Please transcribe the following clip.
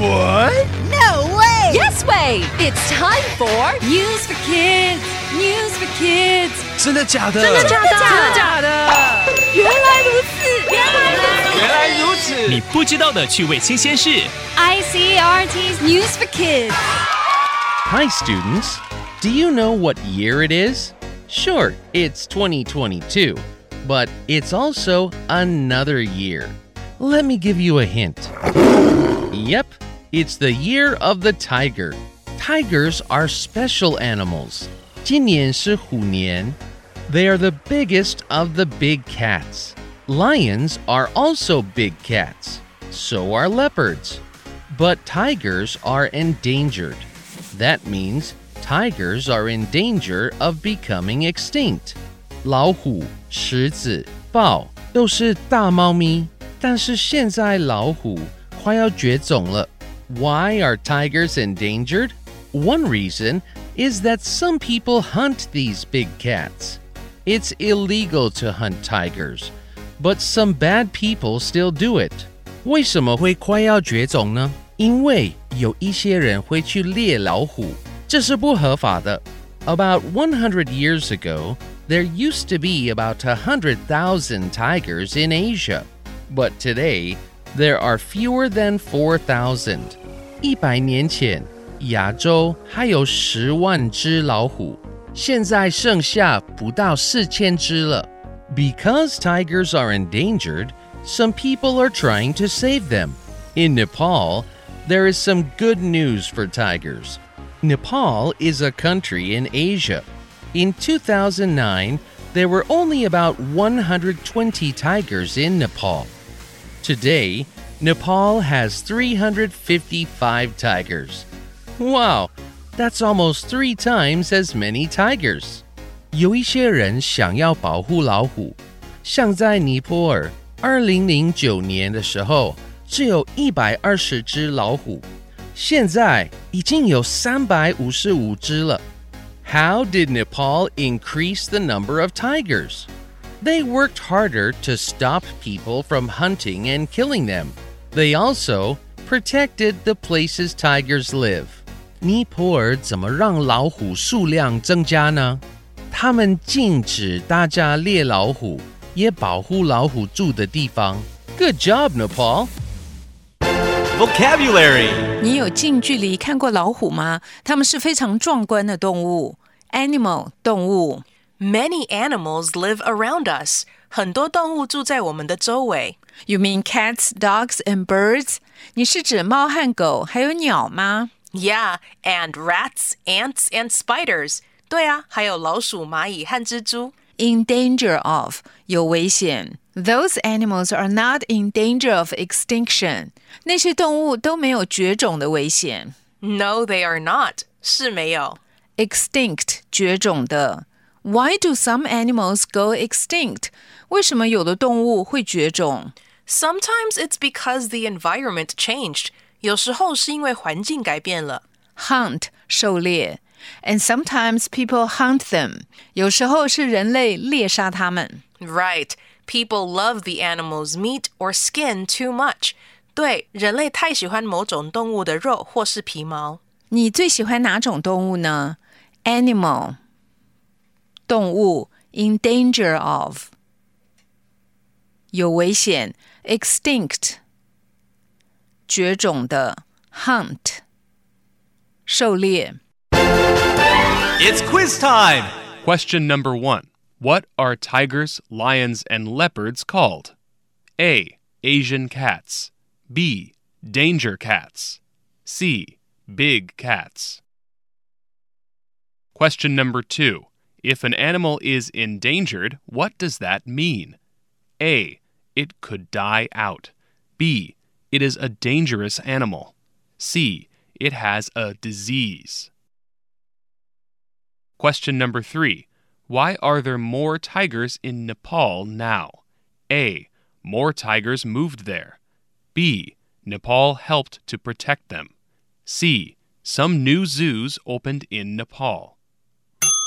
What? No way! Yes way! It's time for News for Kids. News for Kids. 真的假的？真的假的？真的假的？原来如此，原来如此。原来如此。你不知道的趣味新鲜事。 ICRT's News for Kids. Hi, students. Do you know what year it is? Sure, it's 2022, but it's also another year. Let me give you a hint. Yep, it's the year of the tiger. Tigers are special animals. 今年是虎年. They are the biggest of the big cats. Lions are also big cats. So are leopards. But tigers are endangered. That means tigers are in danger of becoming extinct. 老虎、狮子、豹都是大猫咪，但是现在老虎快要绝种了。 Why are tigers endangered? One reason is that some people hunt these big cats. It's illegal to hunt tigers, but some bad people still do it. 为什么会快要绝种呢？因为有一些人会去猎老虎，这是不合法的。About 100 years ago, there used to be about 100,000 tigers in Asia, but today there are fewer than 4,000. 一百年前，亚洲还有十万只老虎，现在剩下不到四千只了。Because tigers are endangered, some people are trying to save them. In Nepal, there is some good news for tigers. Nepal is a country in Asia. In 2009, there were only about 120 tigers in Nepal. Today, Nepal has 355 tigers. Wow, that's almost three times as many tigers. 有一些人想要保护老虎，像在尼泊尔，二零零九年的时候，只有一百二十只老虎，现在已经有三百五十五只了。How did Nepal increase the number of tigers? They worked harder to stop people from hunting and killing them. They also protected the places tigers live. 尼泊尔怎么让老虎数量增加呢？他们禁止大家猎老虎，也保护老虎住的地方。Good job, Nepal. Vocabulary. 你有近距离看过老虎吗？它们是非常壮观的动物。Animal 动物 Many animals live around us. 很多动物住在我们的周围。 ，You mean cats, dogs, and birds？你是指猫和狗还有鸟吗 Yeah, and rats, ants, and spiders. 对啊，还有老鼠、蚂蚁和蜘蛛。 ？In danger of 有危险。Those animals are not in danger of extinction。那些动物都没有绝种的危险。 No, they are not. 是没有。 Extinct 绝种的。 Why do some animals go extinct？为什么有的动物会绝种 Sometimes it's because the environment changed. 有时候是因为环境改变了。 ？Hunt 狩猎，and sometimes people hunt them。有时候是人类猎杀它们。 Right. People love the animal's meat or skin too much. 对，人类太喜欢某种动物的肉或是皮毛。你最喜欢哪种动物呢？Animal 动物 in danger of 有危险，extinct 绝种的，hunt 狩猎。 It's quiz time. Question number one What are tigers, lions, and leopards called? A. Asian cats. B. Danger cats. C. Big cats. Question number two If an animal is endangered, what does that mean? A. It could die out. B. It is a dangerous animal. C. It has a disease. Question number three Why are there more tigers in Nepal now? A. More tigers moved there. B. Nepal helped to protect them. C. Some new zoos opened in Nepal.